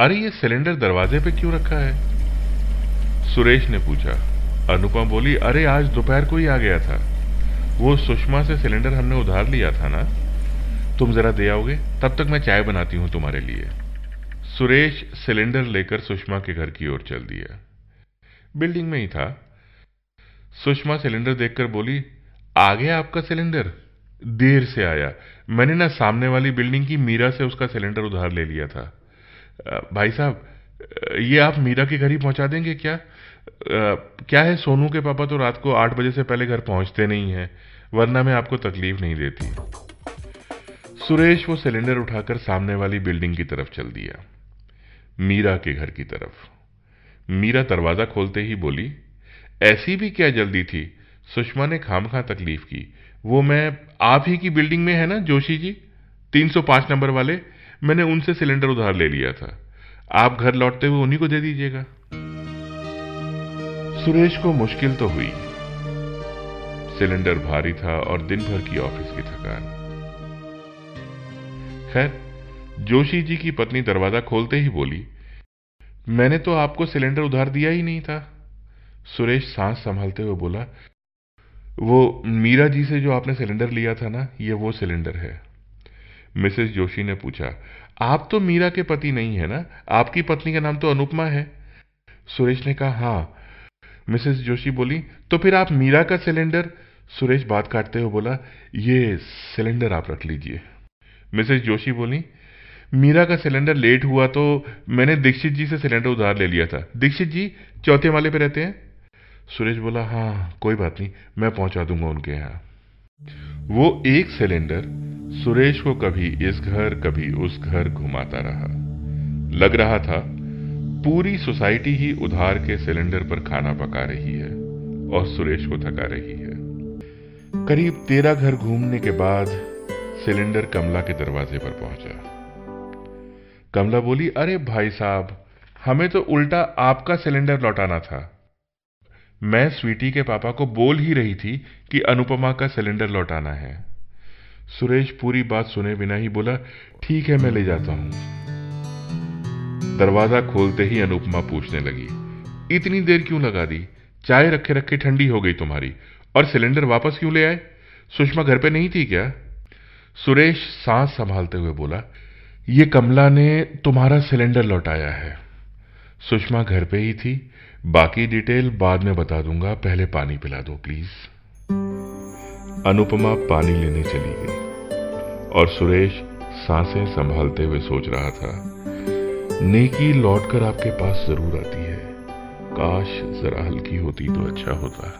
अरे ये सिलेंडर दरवाजे पे क्यों रखा है? सुरेश ने पूछा। अनुपमा बोली, अरे आज दोपहर को ही आ गया था। वो सुषमा से सिलेंडर हमने उधार लिया था ना? तुम जरा दे आओगे? तब तक मैं चाय बनाती हूँ तुम्हारे लिए। सुरेश सिलेंडर लेकर सुषमा के घर की ओर चल दिया। बिल्डिंग में ही था। सुषमा सिलेंडर देखकर बोली, आ गया आपका सिलेंडर? देर से आया। मैंने ना सामने वाली बिल्डिंग की मीरा से उसका सिलेंडर उधार ले लिया था। भाई साहब ये आप मीरा के घर ही पहुँचा देंगे क्या? आ, क्या है सोनू के पापा तो रात को आठ बजे से पहले घर पहुँचते नहीं हैं वरना मैं आपको तकलीफ़ नहीं देती। सुरेश वो सिलेंडर उठाकर सामने वाली बिल्डिंग की तरफ़ चल दिया। मीरा के घर की तरफ़। मीरा दरवाज़ा खोलते ही बोली ऐसी भी क्या जल्दी थी? सुषमा ने खाम खा तकलीफ़ की। वो मैं आप ही की बिल्डिंग में है ना जोशी जी? 305 नंबर वाले? मैंने उनसे सिलेंडर उधार ले लिया था। आप घर लौटते हुए उन्हीं को दे दीजिएगा। सुरेश को मुश्किल तो हुई। सिलेंडर भारी था और दिन भर की ऑफ़िस की थकान। खैर, जोशी जी की पत्नी दरवाज़ा खोलते ही बोली, मैंने तो आपको सिलेंडर उधार दिया ही नहीं था। सुरेश सांस संभालते हुए बोला, वो मीरा जी से जो आपने सिलेंडर लिया था ना, ये वो सिलेंडर है। मिसेस जोशी ने पूछा, आप तो मीरा के पति नहीं है ना? आपकी पत्नी का नाम तो अनुपमा है. सुरेश ने कहा हाँ। मिसेस जोशी बोली तो फिर आप मीरा का सिलेंडर? सुरेश बात काटते हुए बोला, ये सिलेंडर आप रख लीजिए। मिसेस जोशी बोली, मीरा का सिलेंडर लेट हुआ तो मैंने दीक्षित जी से सिलेंडर उधार ले लिया था। दीक्षित जी, चौथे वाले पे रहते हैं? सुरेश बोला हाँ कोई बात नहीं, मैं पहुँचा दूँगा उनके यहाँ। वो एक सिलेंडर सुरेश को कभी इस घर, कभी उस घर घुमाता रहा। लग रहा था, पूरी सोसाइटी ही उधार के सिलेंडर पर खाना पका रही है और सुरेश को थका रही है। करीब तेरह घर घूमने के बाद सिलेंडर कमला के दरवाजे पर पहुँचा। कमला बोली, अरे भाई साहब, हमें तो उल्टा आपका सिलेंडर लौटाना था। मैं स्वीटी के पापा को बोल ही रही थी कि अनुपमा का सिलेंडर लौटाना है। सुरेश पूरी बात सुने बिना ही बोला, ठीक है, मैं ले जाता हूँ। दरवाज़ा खोलते ही अनुपमा पूछने लगी, इतनी देर क्यों लगा दी? चाय रखे रखे ठंडी हो गई तुम्हारी, और सिलेंडर वापस क्यों ले आए? सुषमा घर पे नहीं थी क्या? सुरेश सांस संभालते हुए बोला, ये कमला ने तुम्हारा सिलेंडर लौटाया है। सुषमा घर पे ही थी, बाकी डिटेल बाद में बता दूँगा, पहले पानी पिला दो, प्लीज़। अनुपमा पानी लेने चली गई। और सुरेश साँसें संभालते हुए सोच रहा था, नेकी लौटकर आपके पास ज़रूर आती है। काश जरा हल्की होती तो अच्छा होता।